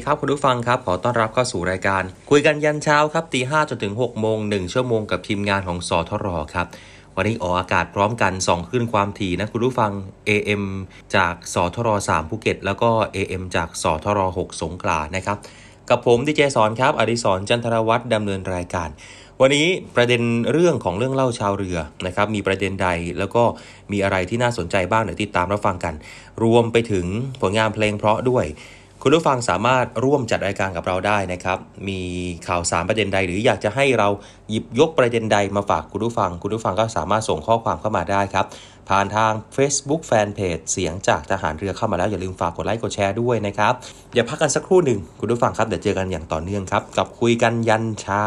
วัสดีครับคุณผู้ฟังครับ ขอต้อนรับเข้าสู่รายการ คุยกันยันเช้าครับตีห้จนถึง6โมง1ชั่วโมงกับทีมงานของสทรครับ วันนี้ออกอากาศพร้อมกัน2ขึ้นความถี่นะคุณผู้ฟัง AM จากสทร3ภูเก็ต แล้วก็ AM จากสทร6สงขลานะครับ กับผมดีเจสอนครับ อดิศรจันทรวัฒน์ดำเนินรายการ วันนี้ประเด็นเรื่องของเรื่องเล่าชาวเรือนะครับ มีประเด็นใดแล้วก็มีอะไรที่น่าสนใจบ้างเดี๋ยวติดตามรับฟังกัน รวมไปถึงผลงานเพลงเพราะด้วย คุณผู้ฟังสามารถร่วมจัดรายการกับเราได้นะครับ มีข่าวสารประเด็นใด หรืออยากจะให้เราหยิบยกประเด็นใดมาฝากคุณผู้ฟัง คุณผู้ฟังก็สามารถส่งข้อความเข้ามาได้ครับ ผ่านทาง Facebook Fanpage เสียงจากทหารเรือเข้ามาแล้ว อย่าลืมฝากกดไลค์กดแชร์ด้วยนะครับ อย่าพักกันสักครู่หนึ่งคุณผู้ฟังครับเดี๋ยวเจอกันอย่างต่อเนื่องครับ กับคุยกันยันเช้า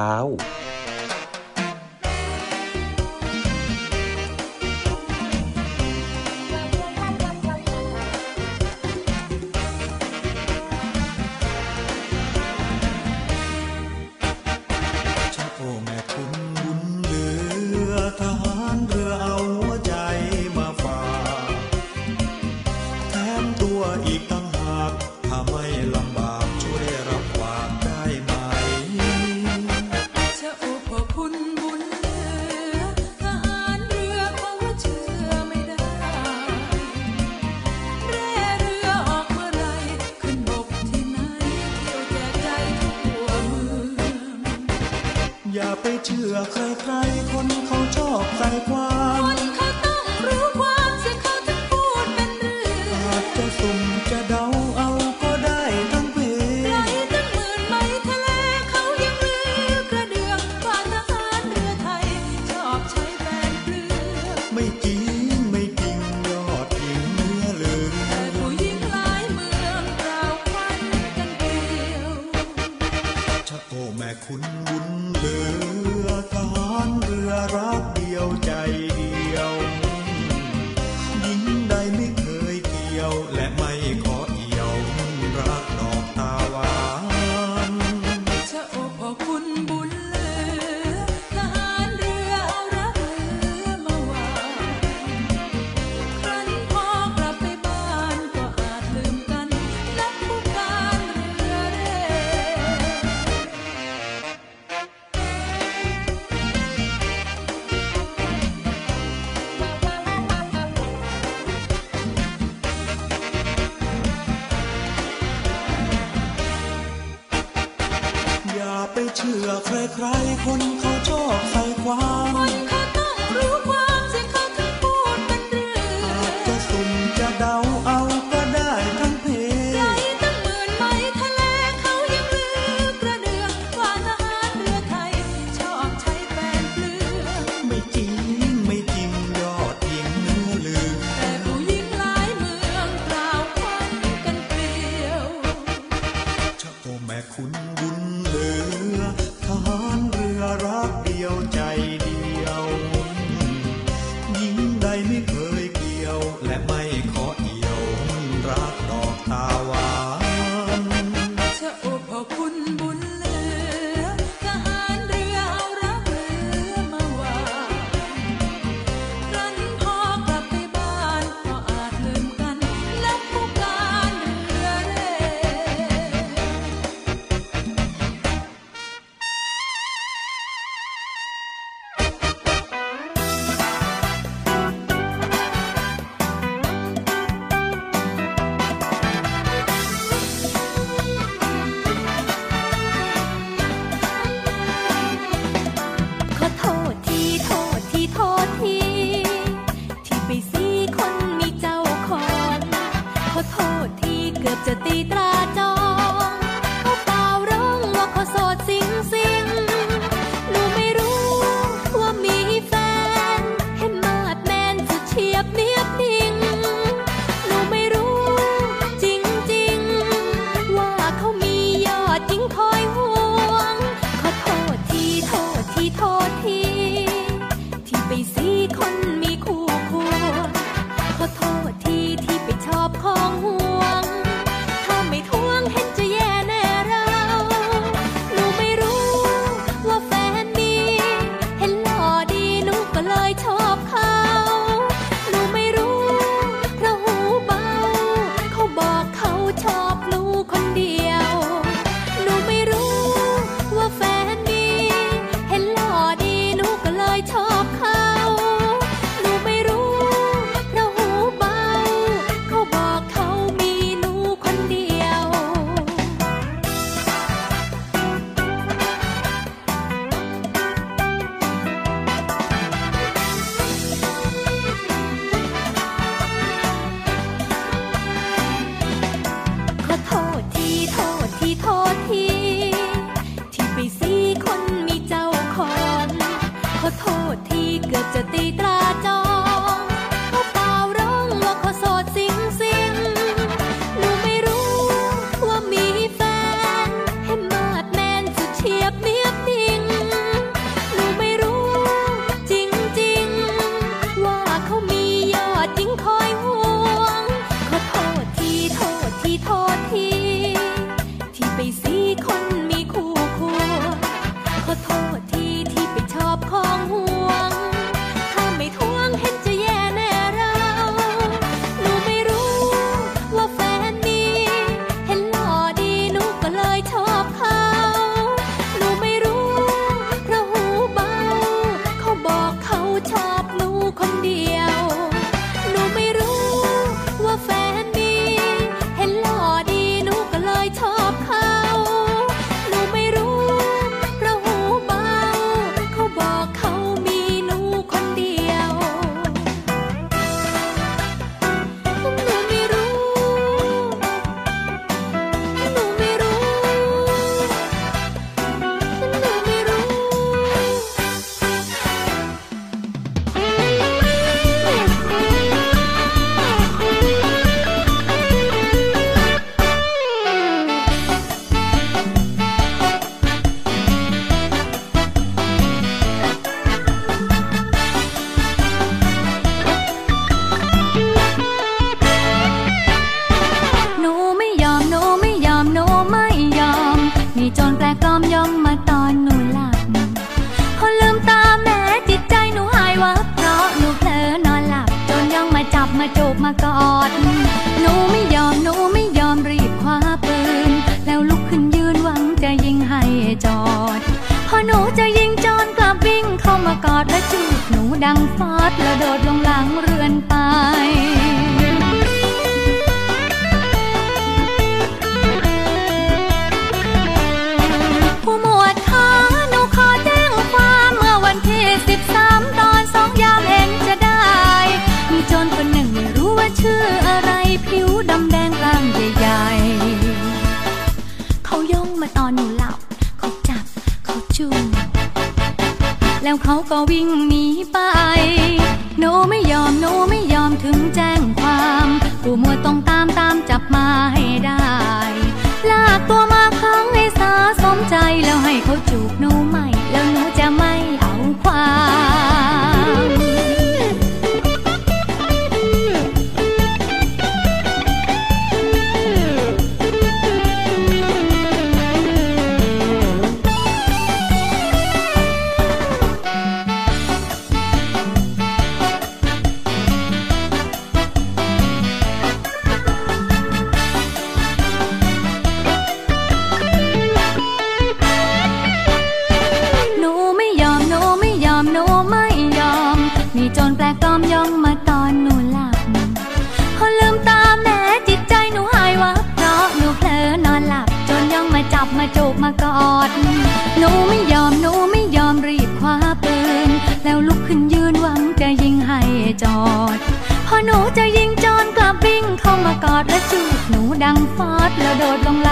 แ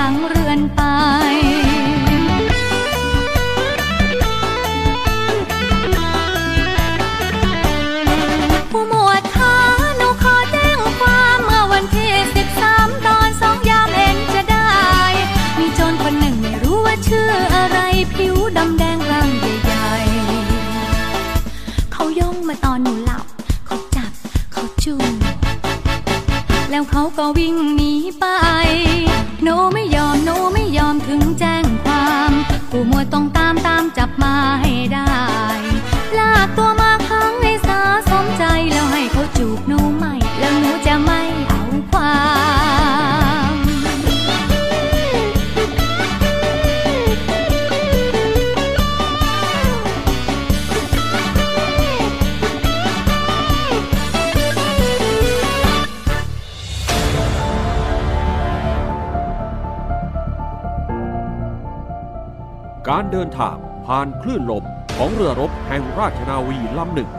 คลื่นลมของเรือรบแห่งราชนาวีลำหนึ่ง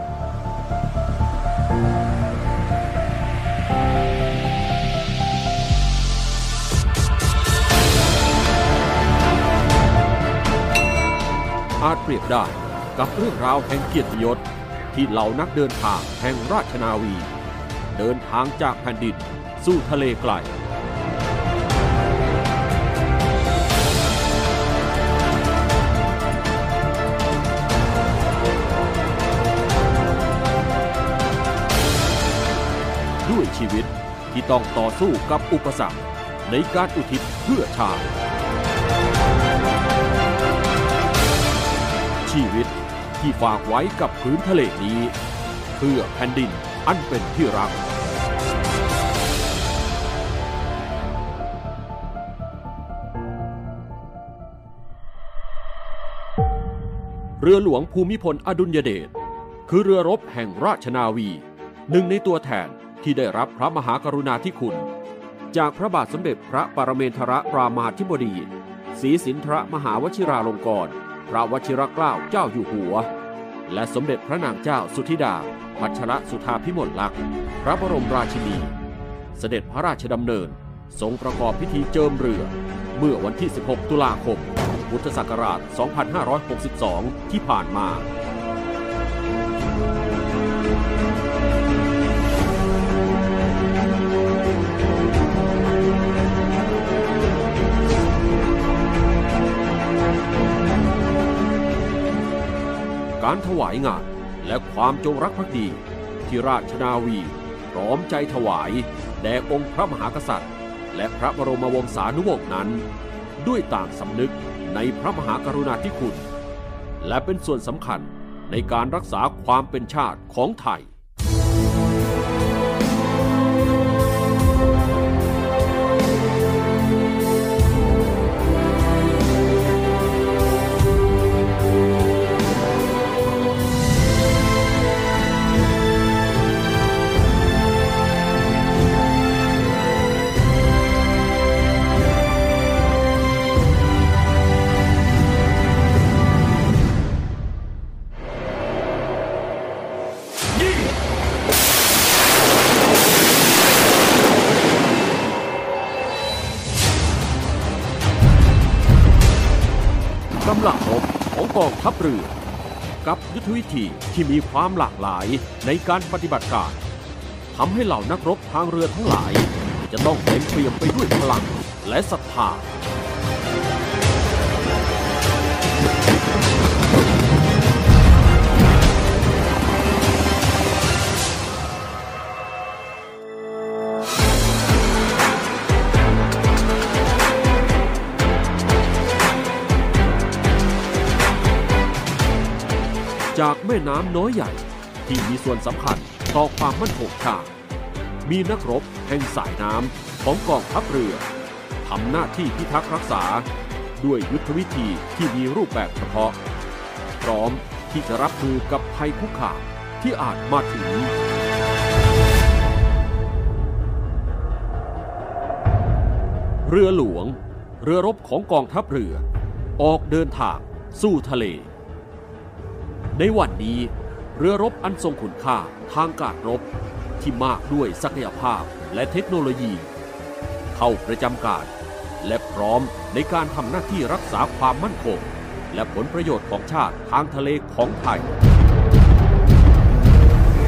อาจเปรียบได้กับเรื่องราวแห่งเกียรติยศที่เหล่านักเดินทางแห่งราชนาวี เดินทางจากแผ่นดินสู่ทะเลไกล ชีวิตที่ต้องต่อสู้กับอุปสรรคในการอุทิศเพื่อชาติ ชีวิตที่ฝากไว้กับพื้นทะเลนี้ เพื่อแผ่นดินอันเป็นที่รักเรือหลวงภูมิพลอดุลยเดชคือเรือรบแห่งราชนาวี หนึ่งในตัวแทน ที่ได้รับพระมหากรุณาธิคุณ จากพระบาทสมเด็จพระปรเมนทรรามาธิบดีศรีสินทรมหาวชิราลงกรณพระวชิรเกล้าเจ้าอยู่หัว และสมเด็จพระนางเจ้าสุธิดาพัชรสุธาพิมลลักษณ์พระบรมราชินี เสด็จพระราชดำเนิน ทรงประกอบพิธีเจิมเรือ เมื่อวันที่ 16 ตุลาคม พุทธศักราช 2562 ที่ผ่านมา การถวายงานและความจงรักภักดีที่ราชนาวีพร้อมใจถวายแด่องค์พระมหากษัตริย์ และพระบรมวงศานุวงศ์นั้น ด้วยต่างสำนึกในพระมหากรุณาธิคุณ และเป็นส่วนสำคัญในการรักษาความเป็นชาติของไทยำลังรบของกองทัพเรือ กับยุทธวิธีที่มีความหลากหลายในการปฏิบัติการทำให้เหล่านักรบทางเรือทั้งหลาย จะต้องเต็มเปี่ยมไปด้วยพลังและศรัทธา จากแม่น้ำน้อยใหญ่ ที่มีส่วนสำคัญต่อความมั่นคงชาติมีนักรบแห่งสายน้ำของกองทัพเรือทำหน้าที่พิทักษ์รักษา ด้วยยุทธวิธีที่มีรูปแบบเฉพาะ พร้อมที่จะรับมือกับภัยคุกคามที่อาจมาถึงเรือหลวง เรือรบของกองทัพเรือ ออกเดินทาง สู่ทะเล ในวันนี้ เรือรบอันทรงคุณค่าทางการรบ ที่มากด้วยศักยภาพและเทคโนโลยี เข้าประจำการ และพร้อมในการทำหน้าที่รักษาความมั่นคง และผลประโยชน์ของชาติทางทะเลของไทย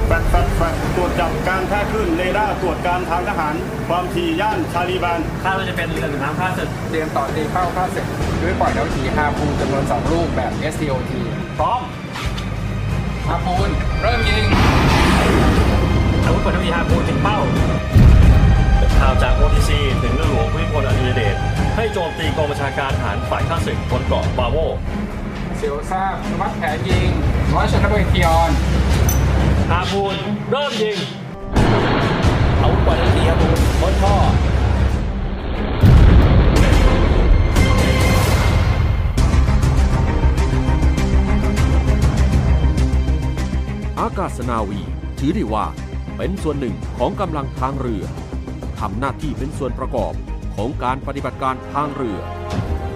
แฟดแฟดแฟดตรวจจับการแพร่คลื่นเรดาร์ตรวจการทางทหาร ความถี่ย่าน Charlie band คาดว่าจะเป็นเรือผิวน้ำข้าศึกเตรียมต่อตีเข้าข้าศึกด้วยปล่อยดาวถีฮาพูจำนวน 2 ลูกแบบ STOT พร้อม ฮาพูนเริ่มยิงอาวุธปืนทวีฮาพูนถึงเป้าข่าวจาก OTC ถึงเรือหลวงภูมิพลอดุลยเดชให้โจมตีกองบัญชาการทหารฝ่ายข้าศึกบนเกาะบาโวเซียวซาบวัดแผนยิงร้อยชนบทเทียนฮาพูนเริ่มยิงอาวุธปืนทวีฮาพูนบนท่อากาศนาวี ถือได้ว่าเป็นส่วนหนึ่งของกำลังทางเรือทำหน้าที่เป็นส่วนประกอบของการปฏิบัติการทางเรือ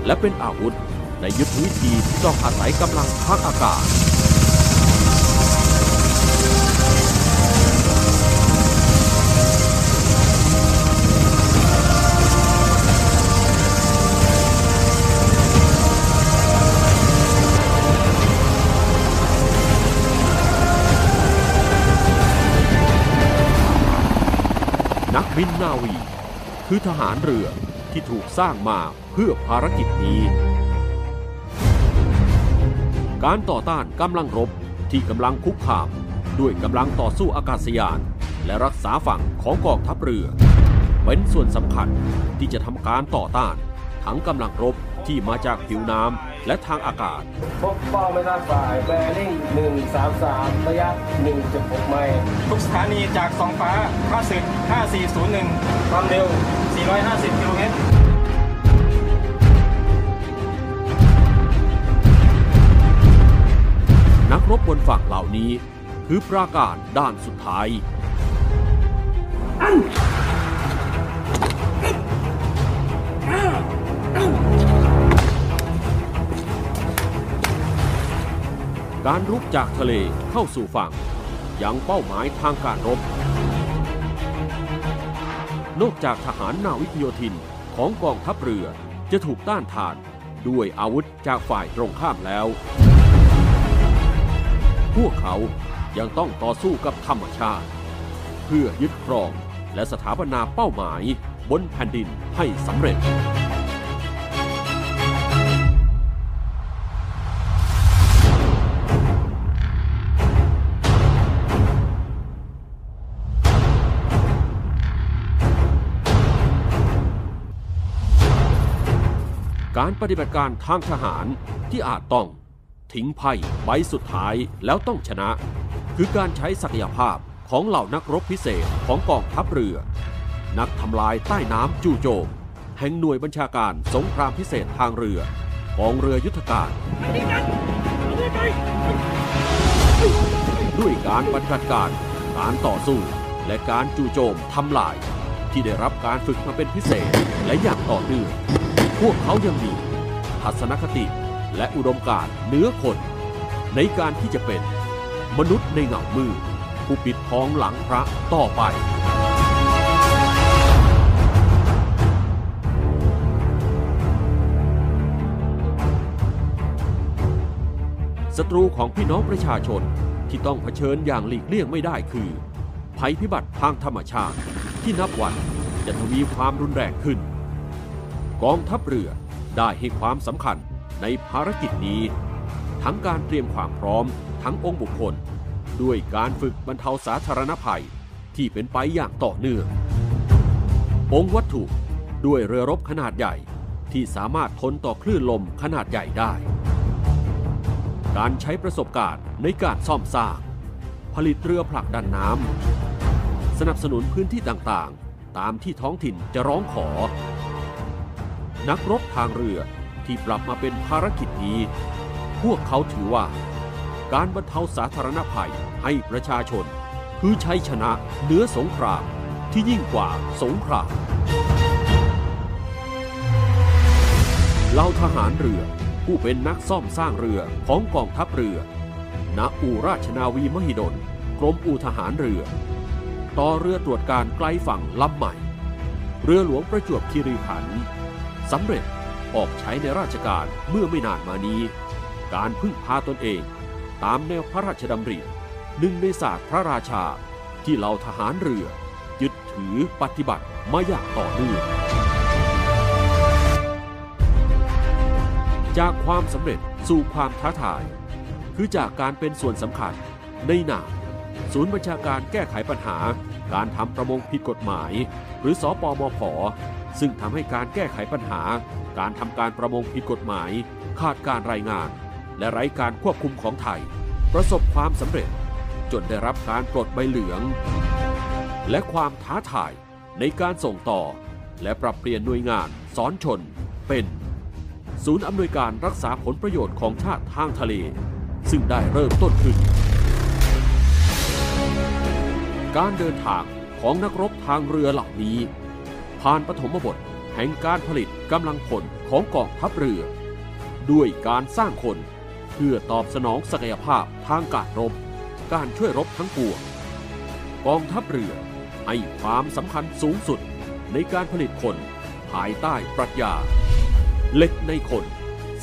และเป็นอาวุธในยุทธวิธีที่ต้องอาศัยกำลังทางอากาศ นักบินนาวี คือทหารเรือที่ถูกสร้างมาเพื่อภารกิจนี้ การต่อต้านกำลังรบที่กำลังคุกคาม ด้วยกำลังต่อสู้อากาศยาน และรักษาฝั่งของกองทัพเรือ เป็นส่วนสำคัญที่จะทำการต่อต้านทั้งกำลังรบที่มาจากผิวน้ำ และทางอากาศ พบเป้าไม่ทราบฝ่ายแบริ่ง133 ระยะ 1.6 ไมล์ทุกสถานีจากสองฟ้าข้าศึก5401 ความเร็ว 450 กิโลเมตรนักรบบนฝั่งเหล่านี้ คือปราการด้านสุดท้าย การรุกจากทะเลเข้าสู่ฝั่ง ยังเป้าหมายทางการรบ นอกจากทหารนาวิกโยธินของกองทัพเรือจะถูกต้านทานด้วยอาวุธจากฝ่ายตรงข้ามแล้ว พวกเขายังต้องต่อสู้กับธรรมชาติ เพื่อยึดครองและสถาปนาเป้าหมายบนแผ่นดินให้สำเร็จ การปฏิบัติการทางทหารที่อาจต้องทิ้งไพ่ใบสุดท้ายแล้วต้องชนะ คือการใช้ศักยภาพของเหล่านักรบพิเศษของกองทัพเรือ นักทำลายใต้น้ำจู่โจม แห่งหน่วยบัญชาการสงครามพิเศษทางเรือกองเรือยุทธการด้วยการปฏิบัติการการต่อสู้และการจู่โจมทำลาย ที่ได้รับการฝึกมาเป็นพิเศษและอย่างต่อเนื่อง พวกเขายังมีทัศนคติและอุดมการณ์เหนือคน ในการที่จะเป็นมนุษย์ในเงามือ ผู้ปิดทองหลังพระต่อไป ศัตรูของพี่น้องประชาชนที่ต้องเผชิญอย่างหลีกเลี่ยงไม่ได้คือ ภัยพิบัติทางธรรมชาติที่นับวันจะทวีความรุนแรงขึ้น กองทัพเรือได้ให้ความสำคัญในภารกิจนี้ ทั้งการเตรียมความพร้อมทั้งองค์บุคคล ด้วยการฝึกบรรเทาสาธารณภัยที่เป็นไปอย่างต่อเนื่อง องค์วัตถุด้วยเรือรบขนาดใหญ่ที่สามารถทนต่อคลื่นลมขนาดใหญ่ได้ การใช้ประสบการณ์ในการซ่อมสร้าง ผลิตเรือผลักดันน้ำสนับสนุนพื้นที่ต่างๆ ตามที่ท้องถิ่นจะร้องขอ นักรบทางเรือที่ปรับมาเป็นภารกิจนี้ พวกเขาถือว่า การบรรเทาสาธารณภัยให้ประชาชน คือชัยชนะเหนือสงครามที่ยิ่งกว่าสงครามเหล่าทหารเรือผู้เป็นนักซ่อมสร้างเรือของกองทัพเรือ ณ อู่ราชนาวีมหิดล กรมอู่ทหารเรือ ต่อเรือตรวจการไกลฝั่งลำใหม่ เรือหลวงประจวบคีรีขันธ์ สำเร็จออกใช้ในราชการเมื่อไม่นานมานี้ การพึ่งพาตนเอง ตามแนวพระราชดำริหนึ่งในศาสตร์พระราชาที่เหล่าทหารเรือยึดถือปฏิบัติมาอย่างต่อเนื่องจากความสำเร็จสู่ความท้าทาย คือจากการเป็นส่วนสำคัญในหนามศูนย์บัญชาการแก้ไขปัญหา การทำประมงผิดกฎหมาย หรือสอปอมพ ซึ่งทำให้การแก้ไขปัญหา การทำการประมงผิดกฎหมาย ขาดการรายงาน และไร้การควบคุมของไทย ประสบความสำเร็จ จนได้รับการปลดใบเหลือง และความท้าทายในการส่งต่อ และปรับเปลี่ยนหน่วยงานสอนชน เป็น ศูนย์อำนวยการรักษาผลประโยชน์ของชาติทางทะเล ซึ่งได้เริ่มต้นขึ้น การเดินทางของนักรบทางเรือเหล่านี้ ผ่านปฐมบทแห่งการผลิตกำลังพลของกองทัพเรือ ด้วยการสร้างคน เพื่อตอบสนองศักยภาพทางการรบ การช่วยรบทั้งปวงกองทัพเรือให้ความสำคัญสูงสุดในการผลิตคนภายใต้ปรัชญาเหล็กในคน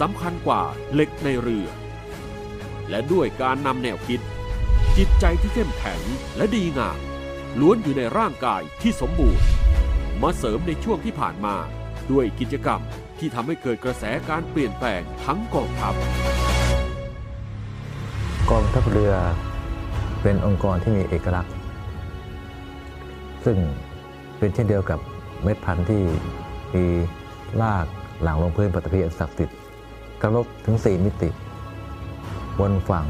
สำคัญกว่าเหล็กในเรือ และด้วยการนำแนวคิด จิตใจที่เข้มแข็งและดีงามล้วนอยู่ในร่างกายที่สมบูรณ์ มาเสริมในช่วงที่ผ่านมา ด้วยกิจกรรมที่ทำให้เกิดกระแสการเปลี่ยนแปลงทั้งกองทัพ กองทัพเรือเป็นองค์กรที่มีเอกลักษณ์ ซึ่งเป็นเช่นเดียวกับเม็ดพันธุ์ที่มีรากหลังลงพื้นปฐพีอันศักดิ์สิทธิ์กระลบถึง 4 มิติ บนฝั่ง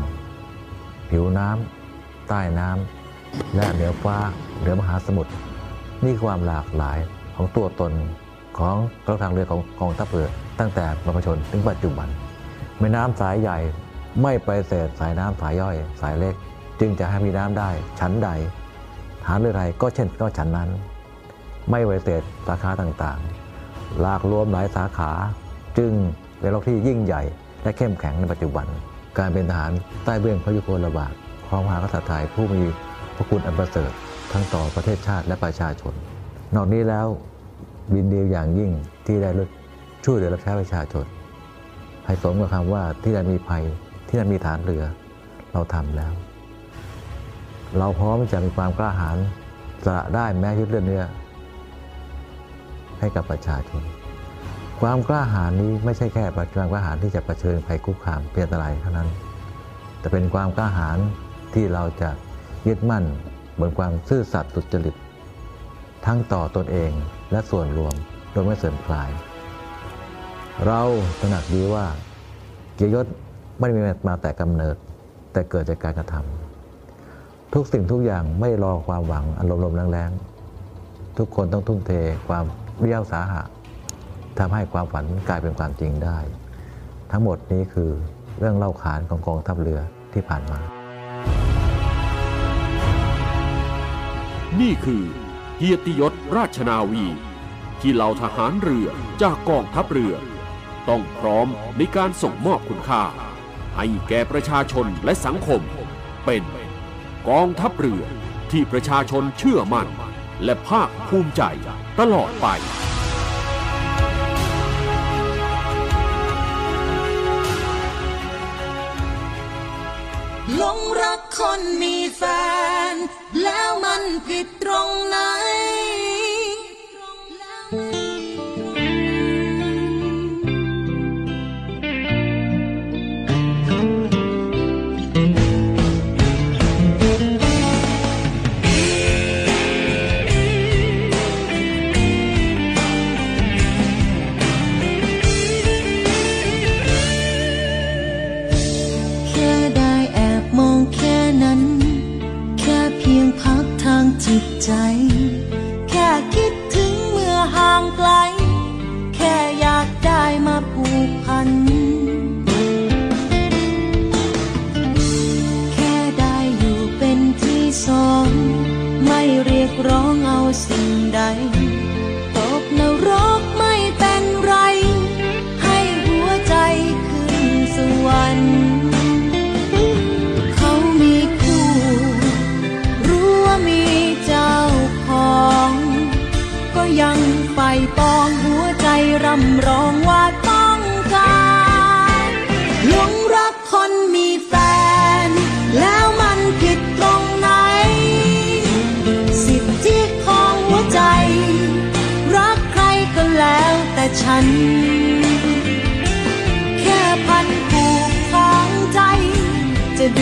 ผิวน้ำใต้น้ำและเหนือฟ้าเหนือมหาสมุทร นี่ความหลากหลายของตัวตนของกองทางเรือของกองทัพเรือตั้งแต่บรรพชนถึงปัจจุบันแม่น้ำสายใหญ่ไม่ไปเศษสายน้ำสายย่อยสายเล็ก จึงจะให้มีน้ำได้ชั้นใดฐานเรือใดก็เช่นก็ฉันนั้น ไม่ไวเศษสาขาต่างๆหลากรวมหลายสาขา จึงเป็นโลกที่ยิ่งใหญ่ และเข้มแข็งในปัจจุบัน การเป็นทหารใต้เบื้องพระยุคลบาทของมหากษัตริย์ไทยผู้มีพระคุณอันประเสริฐ ทั้งต่อประเทศชาติและประชาชน นอกนี้แล้วบินดีอย่างยิ่งที่ได้ช่วยเหลือรับใช้ประชาชน ให้สมกับคำว่าที่ใดมีภัยที่ใดมีฐานเรือ เราทำแล้ว เราพร้อมจะมีความกล้าหาญสละได้แม้ยึดเลือดเนื้อให้กับประชาชน ความกล้าหาญนี้ไม่ใช่แค่ความกล้าหาญที่จะะเผชิญภัยคุกคามเพียงอะไรเท่านั้น แต่เป็นความกล้าหาญที่เราจะยึดมั่น บนความซื่อสัตย์สุจริต ทั้งต่อตนเองและส่วนรวมโดยไม่เสื่อมคลาย เราตระหนักดีว่าเกียรติยศไม่ได้มีมาแต่กำเนิด แต่เกิดจากการกระทำทุกสิ่งทุกอย่างไม่รอความหวังอารมณ์ลมแรงๆทุกคนต้องทุ่มเทความเรียวสาหะทำให้ความฝันกลายเป็นความจริงได้ ทั้งหมดนี้คือเรื่องเล่าขานของกองทัพเรือที่ผ่านมา นี่คือเกียรติยศราชนาวี ที่เหล่าทหารเรือจากกองทัพเรือ ต้องพร้อมในการส่งมอบคุณค่า ให้แก่ประชาชนและสังคม เป็นกองทัพเรือที่ประชาชนเชื่อมั่น และภาคภูมิใจตลอดไปหลงรักคนมีแฟนแล้ว បានគិតត្រង់ណា ห่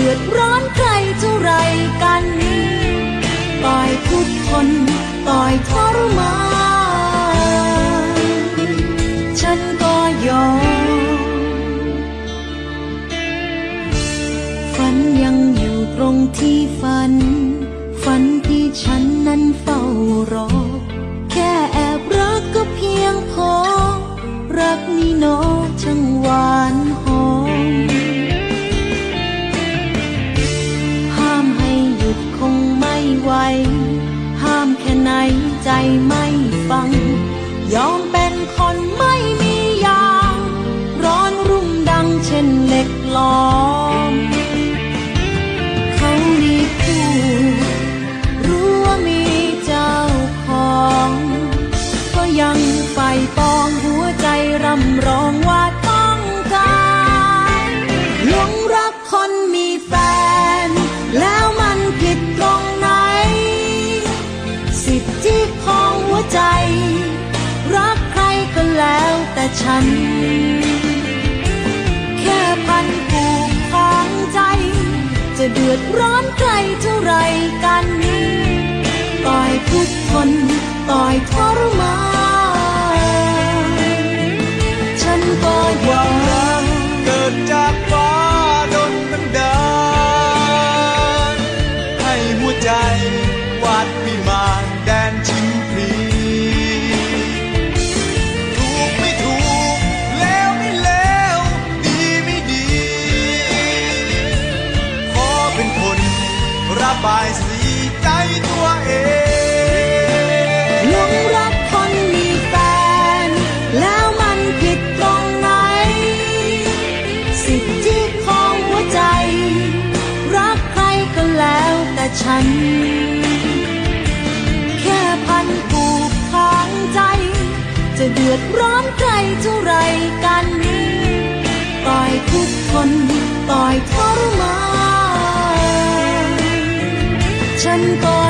ดือดร้อนใครเท่าไรกัน ต่อยทุกคน ต่อยทรมาน แต่ฉัน แค่พันผูกของใจ จะเดือดร้อนใครเท่าไรกันต่อยทุกคนต่อยทรมาน บายสีใจตัวเองหลงรักคนมีแฟน แล้วมันผิดตรงไหน สิทธิของหัวใจ รักใครก็แล้วแต่ฉัน แค่พันผูกของใจ จะเดือดร้อนใครเท่าไรกันต่อยทุกคนต่อยทรมาน ฉัน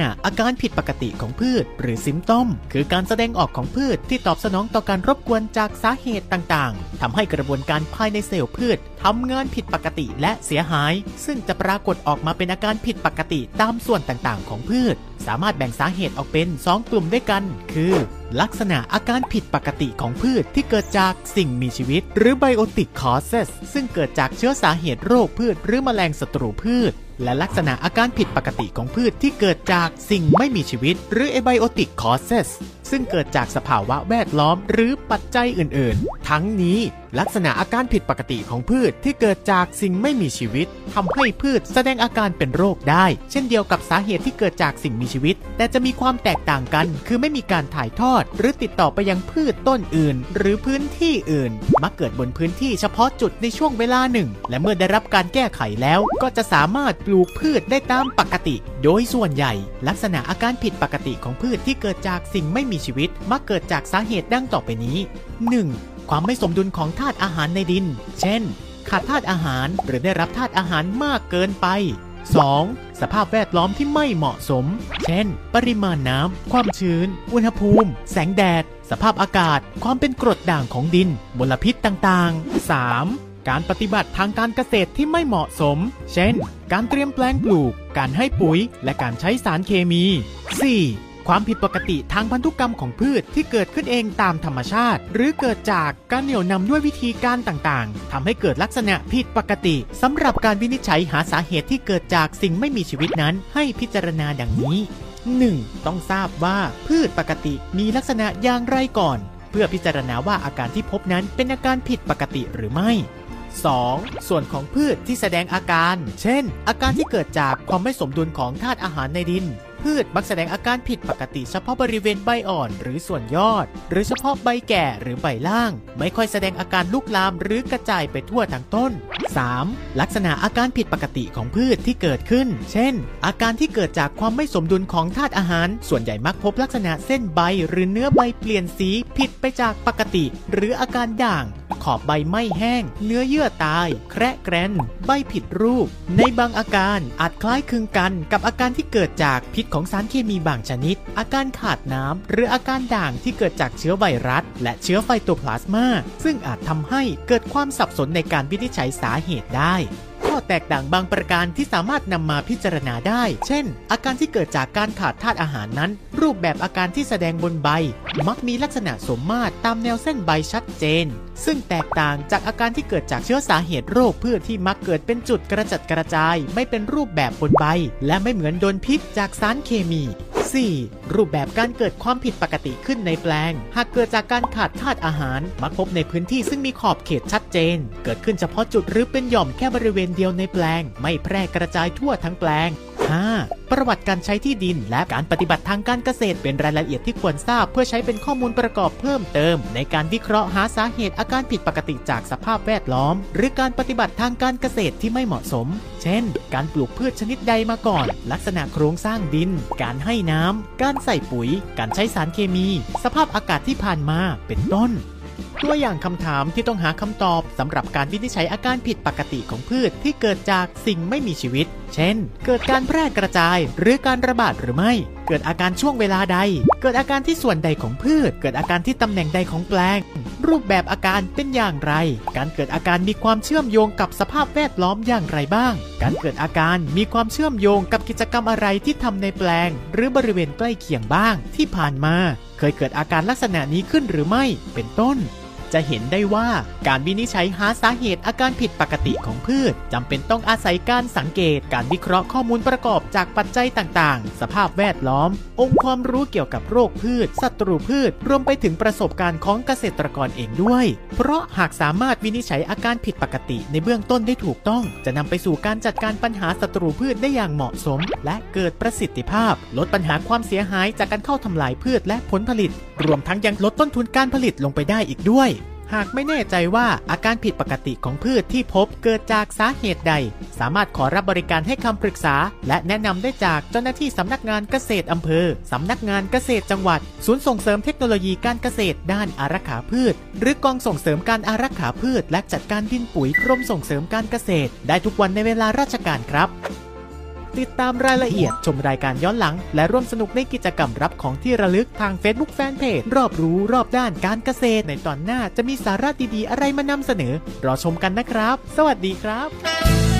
ณะอาการผิดปกติของพืช หรือซิมตอม คือการแสดงออกของพืชที่ตอบสนองต่อการรบกวนจากสาเหตุต่างๆทำให้กระบวนการภายในเซลล์พืชทำงานผิดปกติและเสียหาย ซึ่งจะปรากฏออกมาเป็นอาการผิดปกติตามส่วนต่างๆ ของพืช สามารถแบ่งสาเหตุออกเป็น 2 กลุ่มด้วยกัน คือ ลักษณะอาการผิดปกติของพืชที่เกิดจากสิ่งมีชีวิต หรือไบโอติกคอเซสซึ่งเกิดจากเชื้อสาเหตุโรคพืช หรือแมลงศัตรูพืช และลักษณะอาการผิดปกติของพืชที่เกิดจากสิ่งไม่มีชีวิต หรือ abiotic causes ซึ่งเกิดจากสภาวะแวดล้อมหรือปัจจัยอื่นๆ ทั้งนี้ลักษณะอาการผิดปกติของพืชที่เกิดจากสิ่งไม่มีชีวิตทำให้พืชแสดงอาการเป็นโรคได้ เช่นเดียวกับสาเหตุที่เกิดจากสิ่งมีชีวิต แต่จะมีความแตกต่างกัน คือไม่มีการถ่ายทอด หรือติดต่อไปยังพืชต้นอื่น หรือพื้นที่อื่น มักเกิดบนพื้นที่เฉพาะจุดในช่วงเวลาหนึ่ง และเมื่อได้รับการแก้ไขแล้วก็จะสามารถปลูกพืชได้ตามปกติ โดยส่วนใหญ่ ลักษณะอาการผิดปกติของพืชที่เกิดจากสิ่งไม่มีชีวิตมักเกิดจากสาเหตุดังต่อไปนี้ 1. ความไม่สมดุลของธาตุอาหารในดิน เช่น ขาดธาตุอาหารหรือได้รับธาตุอาหารมากเกินไป 2. สภาพแวดล้อมที่ไม่เหมาะสม เช่น ปริมาณน้ำ ความชื้น อุณหภูมิ แสงแดด สภาพอากาศ ความเป็นกรดด่างของดิน มลพิษต่างๆ 3. การปฏิบัติทางการเกษตรที่ไม่เหมาะสม เช่น การเตรียมแปลงปลูก การให้ปุ๋ย และการใช้สารเคมี 4. ความผิดปกติทางพันธุกรรมของพืชที่เกิดขึ้นเองตามธรรมชาติ หรือเกิดจากการเหนี่ยวนำด้วยวิธีการต่างๆทำให้เกิดลักษณะผิดปกติสำหรับการวินิจฉัยหาสาเหตุที่เกิดจากสิ่งไม่มีชีวิตนั้น ให้พิจารณาดังนี้ 1. ต้องทราบว่าพืชปกติมีลักษณะอย่างไรก่อน เพื่อพิจารณาว่าอาการที่พบนั้นเป็นอาการผิดปกติหรือไม่ 2. ส่วนของพืชที่แสดงอาการ เช่น อาการที่เกิดจากความไม่สมดุลของธาตุอาหารในดิน พืชมักแสดงอาการผิดปกติเฉพาะบริเวณใบอ่อนหรือส่วนยอด หรือเฉพาะใบแก่หรือใบล่าง ไม่ค่อยแสดงอาการลุกลามหรือกระจายไปทั่วทั้งต้น 3. ลักษณะอาการผิดปกติของพืชที่เกิดขึ้น เช่น อาการที่เกิดจากความไม่สมดุลของธาตุอาหาร ส่วนใหญ่มักพบลักษณะเส้นใบหรือเนื้อใบเปลี่ยนสีผิดไปจากปกติ หรืออาการด่างขอบใบไม่แห้ง เนื้อเยื่อตาย แคระแกรน ใบผิดรูป ในบางอาการอาจคล้ายคลึงกันกับอาการที่เกิดจากพิษของสารเคมีบางชนิด อาการขาดน้ำหรืออาการด่างที่เกิดจากเชื้อไวรัส และเชื้อไฟโตพลาสมาซึ่งอาจทำให้เกิดความสับสนในการวินิจฉัยสาเหตุได้ข้อแตกต่างบางประการที่สามารถนำมาพิจารณาได้ เช่น อาการที่เกิดจากการขาดธาตุอาหารนั้น รูปแบบอาการที่แสดงบนใบ มักมีลักษณะสมมาตรตามแนวเส้นใบชัดเจน ซึ่งแตกต่างจากอาการที่เกิดจากเชื้อสาเหตุโรคพืชที่มักเกิดเป็นจุดกระจัดกระจาย ไม่เป็นรูปแบบบนใบ และไม่เหมือนโดนพิษจากสารเคมี 4. รูปแบบการเกิดความผิดปกติขึ้นในแปลง หากเกิดจากการขาดธาตุอาหาร มักพบในพื้นที่ซึ่งมีขอบเขตชัดเจน เกิดขึ้นเฉพาะจุดหรือเป็นหย่อมแค่บริเวณเดียวในแปลง ไม่แพร่กระจายทั่วทั้งแปลง 5. ประวัติการใช้ที่ดิน และการปฏิบัติทางการเกษตรเป็นรายละเอียดที่ควรทราบ เพื่อใช้เป็นข้อมูลประกอบเพิ่มเติม ในการวิเคราะห์หาสาเหตุอาการผิดปกติจากสภาพแวดล้อม หรือการปฏิบัติทางการเกษตรที่ไม่เหมาะสม เช่น การปลูกพืชชนิดใดมาก่อน ลักษณะโครงสร้างดิน การให้น้ำ การใส่ปุ๋ย การใช้สารเคมี สภาพอากาศที่ผ่านมา เป็นต้น ตัวอย่างคำถามที่ต้องหาคำตอบสำหรับการวินิจฉัยอาการผิดปกติของพืชที่เกิดจากสิ่งไม่มีชีวิต เช่น เกิดการแพร่กระจายหรือการระบาดหรือไม่ เกิดอาการช่วงเวลาใด เกิดอาการที่ส่วนใดของพืช เกิดอาการที่ตำแหน่งใดของแปลง รูปแบบอาการเป็นอย่างไร การเกิดอาการมีความเชื่อมโยงกับสภาพแวดล้อมอย่างไรบ้าง การเกิดอาการมีความเชื่อมโยงกับกิจกรรมอะไรที่ทำในแปลง หรือบริเวณใกล้เคียงบ้างที่ผ่านมา เคยเกิดอาการลักษณะนี้ขึ้นหรือไม่ เป็นต้น จะเห็นได้ว่าการวินิจฉัยหาสาเหตุอาการผิดปกติของพืชจำเป็นต้องอาศัยการสังเกต การวิเคราะห์ข้อมูลประกอบจากปัจจัยต่างๆ สภาพแวดล้อม องค์ความรู้เกี่ยวกับโรคพืช ศัตรูพืช รวมไปถึงประสบการณ์ของเกษตรกรเองด้วย เพราะหากสามารถวินิจฉัยอาการผิดปกติในเบื้องต้นได้ถูกต้อง จะนำไปสู่การจัดการปัญหาศัตรูพืชได้อย่างเหมาะสม และเกิดประสิทธิภาพ ลดปัญหาความเสียหายจากการเข้าทำลายพืชและผลผลิต รวมทั้งยังลดต้นทุนการผลิตลงไปได้อีกด้วย หากไม่แน่ใจว่าอาการผิดปกติของพืชที่พบเกิดจากสาเหตุใด สามารถขอรับบริการให้คำปรึกษา และแนะนำได้จากเจ้าหน้าที่สำนักงานเกษตรอำเภอ สำนักงานเกษตรจังหวัด ศูนย์ส่งเสริมเทคโนโลยีการเกษตรด้านอารักขาพืช หรือกองส่งเสริมการอารักขาพืช และจัดการดินปุ๋ยกรมส่งเสริมการเกษตร ได้ทุกวันในเวลาราชการครับ ติดตามรายละเอียดชมรายการย้อนหลัง และร่วมสนุกในกิจกรรมรับของที่ระลึกทาง Facebook Fanpage รอบรู้รอบด้านการเกษตร ในตอนหน้าจะมีสาระดีๆ อะไรมานำเสนอ รอชมกันนะครับ สวัสดีครับ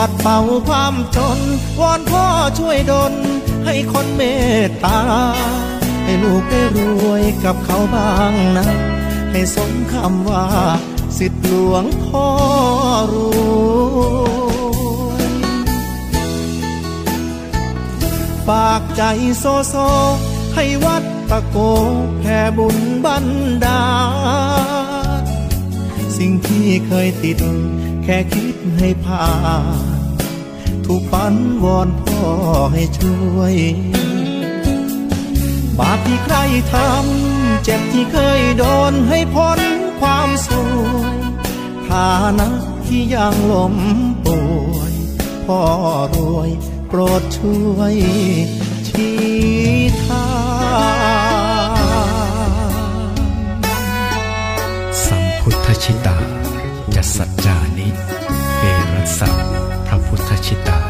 ปัดเป่าความจน วอนพ่อช่วยดล ให้คนเมตตา ให้ลูกได้รวยกับเขาบ้างนะ ให้สมคำว่า สิทธิหลวงพ่อรวยฝากใจโซโซ ให้วัดตะโกแผ่บุญบันดาลสิ่งที่เคยติด ค่คิดให้ผ่าน ทุกฝันวอนพ่อให้ช่วย บาปที่ใครทำ เจ็บที่เคยโดนให้พ้นความสวยฐานะที่ยังล้มป่วยพ่อรวยโปรดช่วยชี้ทางสัมพุทธชิตา สัจจานิเอรัสสะพระพุทธชิตา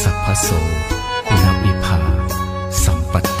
สัพพโสคุณวิภา สัมปัตโต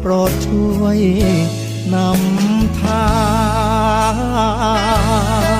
โปรดช่วยนำทาง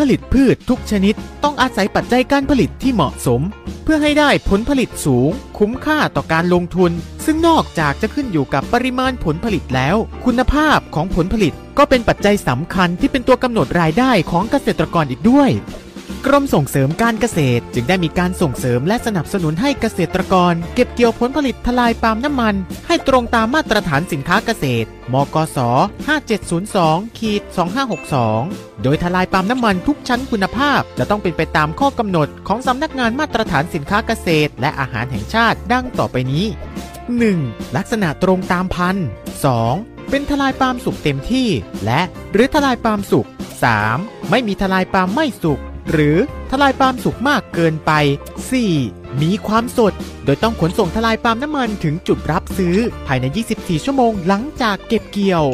ผลิตพืชทุกชนิด ต้องอาศัยปัจจัยการผลิตที่เหมาะสม เพื่อให้ได้ผลผลิตสูง คุ้มค่าต่อการลงทุน ซึ่งนอกจากจะขึ้นอยู่กับปริมาณผลผลิตแล้ว คุณภาพของผลผลิตก็เป็นปัจจัยสำคัญที่เป็นตัวกำหนดรายได้ของเกษตรกรอีกด้วย กรมส่งเสริมการเกษตร จึงได้มีการส่งเสริมและสนับสนุนให้เกษตรกร เก็บเกี่ยวผลผลิตทลายปาล์มน้ำมัน ให้ตรงตามมาตรฐานสินค้าเกษตร มกส 5702ขีด2562 โดยทลายปาล์มน้ำมันทุกชั้นคุณภาพ จะต้องเป็นไปตามข้อกำหนดของสำนักงานมาตรฐานสินค้าเกษตร และอาหารแห่งชาติดังต่อไปนี้ 1. ลักษณะตรงตามพันธุ์ 2. เป็นทลายปาล์มสุกเต็มที่ และหรือทลายปาล์มสุก 3. ไม่มีทลายปาล์มไม่สุก หรือทลายปาล์มสุกมากเกินไป 4. มีความสด โดยต้องขนส่งทลายปาล์มน้ำมันถึงจุดรับซื้อ ภายใน 24 ชั่วโมงหลังจากเก็บเกี่ยว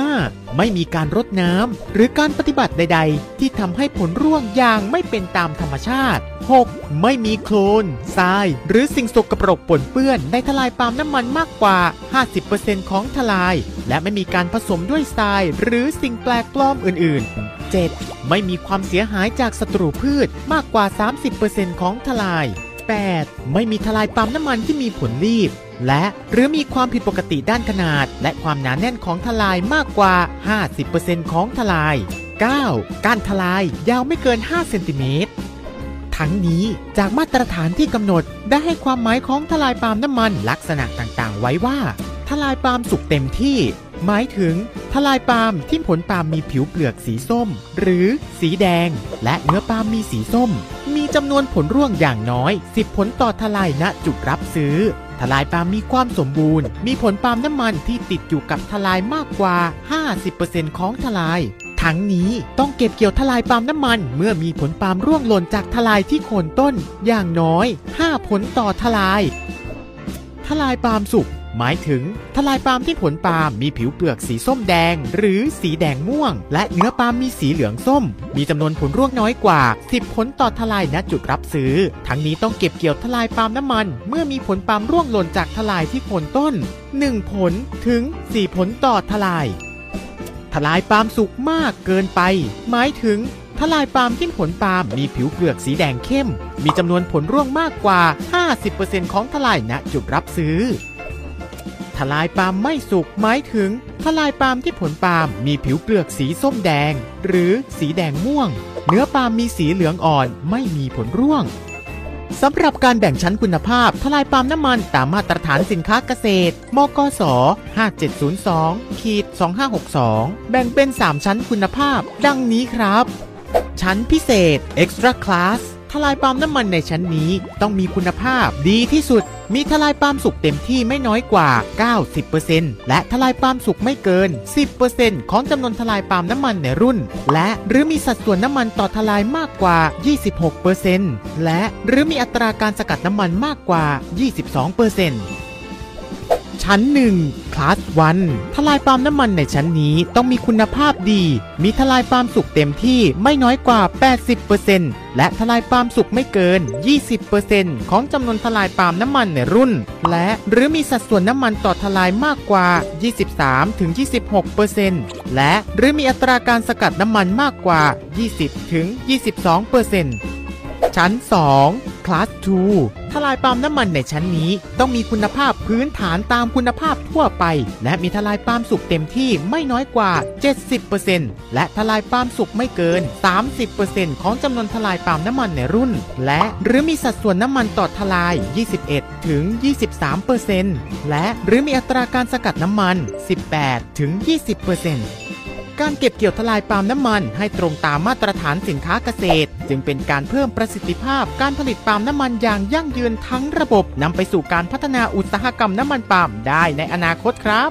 5. ไม่มีการรดน้ำหรือการปฏิบัติใด ๆ ที่ทำให้ผลร่วงอย่างไม่เป็นตามธรรมชาติ 6. ไม่มีโคลน ทราย หรือสิ่งสกปรกปนเปื้อนในทลายปาล์มน้ำมันมากกว่า 50%ของทลาย และไม่มีการผสมด้วยทราย หรือสิ่งแปลกปลอมอื่น ๆ 7. ไม่มีความเสียหายจากศัตรูพืชมากกว่า 30%ของทลาย 8. ไม่มีทลายปาล์มน้ำมันที่มีผลรีบ และหรือมีความผิดปกติด้านขนาด และความหนาแน่นของทลายมากกว่า 50%ของทลาย 9. การทลายยาวไม่เกิน 5 เซนติเมตรทั้งนี้จากมาตรฐานที่กำหนดได้ให้ความหมายของทลายปาล์มน้ำมันลักษณะต่างๆ ไว้ว่า ทลายปาล์มสุกเต็มที่ หมายถึงทลายปาล์มที่ผลปาล์มมีผิวเปลือกสีส้ม หรือสีแดง และเนื้อปาล์มมีสีส้ม มีจำนวนผลร่วงอย่างน้อย 10 ผลต่อทลายณจุดรับซื้อทลายปาล์มมีความสมบูรณ์ มีผลปาล์มน้ำมันที่ติดอยู่กับทลายมากกว่า 50%ของทลาย ทั้งนี้ต้องเก็บเกี่ยวทลายปาล์มน้ำมัน เมื่อมีผลปาล์มร่วงหล่นจากทลายที่โคนต้น อย่างน้อย 5 ผลต่อทลาย ทลายปาล์มสุก หมายถึงทลายปาล์มที่ผลปาล์มมีผิวเปลือกสีส้มแดง หรือสีแดงม่วง และเนื้อปาล์มมีสีเหลืองส้ม มีจำนวนผลร่วงน้อยกว่า 10 ผลต่อทลายณจุดรับซื้อ ทั้งนี้ต้องเก็บเกี่ยวทลายปาล์มน้ำมัน เมื่อมีผลปาล์มร่วงหล่นจากทลายที่โคนต้น 1 ผลถึง 4 ผลต่อทลาย ทลายปาล์มสุกมากเกินไป หมายถึงทลายปาล์มที่ผลปาล์มมีผิวเปลือกสีแดงเข้ม มีจำนวนผลร่วงมากกว่า 50%ของทลายณจุดรับซื้อ ทลายปาล์มไม่สุกหมายถึง ทลายปาล์มที่ผลปาล์มมีผิวเปลือกสีส้มแดง หรือสีแดงม่วง เนื้อปาล์มมีสีเหลืองอ่อนไม่มีผลร่วงสำหรับการแบ่งชั้นคุณภาพทลายปาล์มน้ำมันตามมาตรฐานสินค้าเกษตร มกส 5702ขีด2562 แบ่งเป็น 3 ชั้นคุณภาพ ดังนี้ครับ ชั้นพิเศษ Extra Class ทลายปาล์มน้ำมันในชั้นนี้ต้องมีคุณภาพดีที่สุด มีทลายปาล์มสุกเต็มที่ไม่น้อยกว่า 90%และทลายปาล์มสุกไม่เกิน 10%ของจำนวนทลายปาล์มน้ำมันในรุ่น และหรือมีสัดส่วนน้ำมันต่อทลายมากกว่า 26%และหรือมีอัตราการสกัดน้ำมันมากกว่า 22% ชั้น 1 คลาส 1 ทลายปาล์มน้ำมันในชั้นนี้ต้องมีคุณภาพดี มีทลายปาล์มสุกเต็มที่ไม่น้อยกว่า 80%และทลายปาล์มสุกไม่เกิน 20%ของจำนวนทลายปาล์มน้ำมันในรุ่น และหรือมีสัดส่วนน้ำมันต่อทลายมากกว่า 23-26%และหรือมีอัตราการสกัดน้ำมันมากกว่า 20-22% ชั้น2คลาส2ทลายปาล์มน้ำมันในชั้นนี้ต้องมีคุณภาพพื้นฐานตามคุณภาพทั่วไป และมีทลายปาล์มสุกเต็มที่ไม่น้อยกว่า 70%และทลายปาล์มสุกไม่เกิน 30%ของจำนวนทลายปาล์มน้ำมันในรุ่น และหรือมีสัดส่วนน้ำมันต่อทลาย 21 ถึง 23%และหรือมีอัตราการสกัดน้ำมัน 18 ถึง 20% การเก็บเกี่ยวทลายปาล์มน้ำมันให้ตรงตามมาตรฐานสินค้าเกษตร จึงเป็นการเพิ่มประสิทธิภาพการผลิตปาล์มน้ำมันอย่างยั่งยืนทั้งระบบนำไปสู่การพัฒนาอุตสาหกรรมน้ำมันปาล์มได้ในอนาคตครับ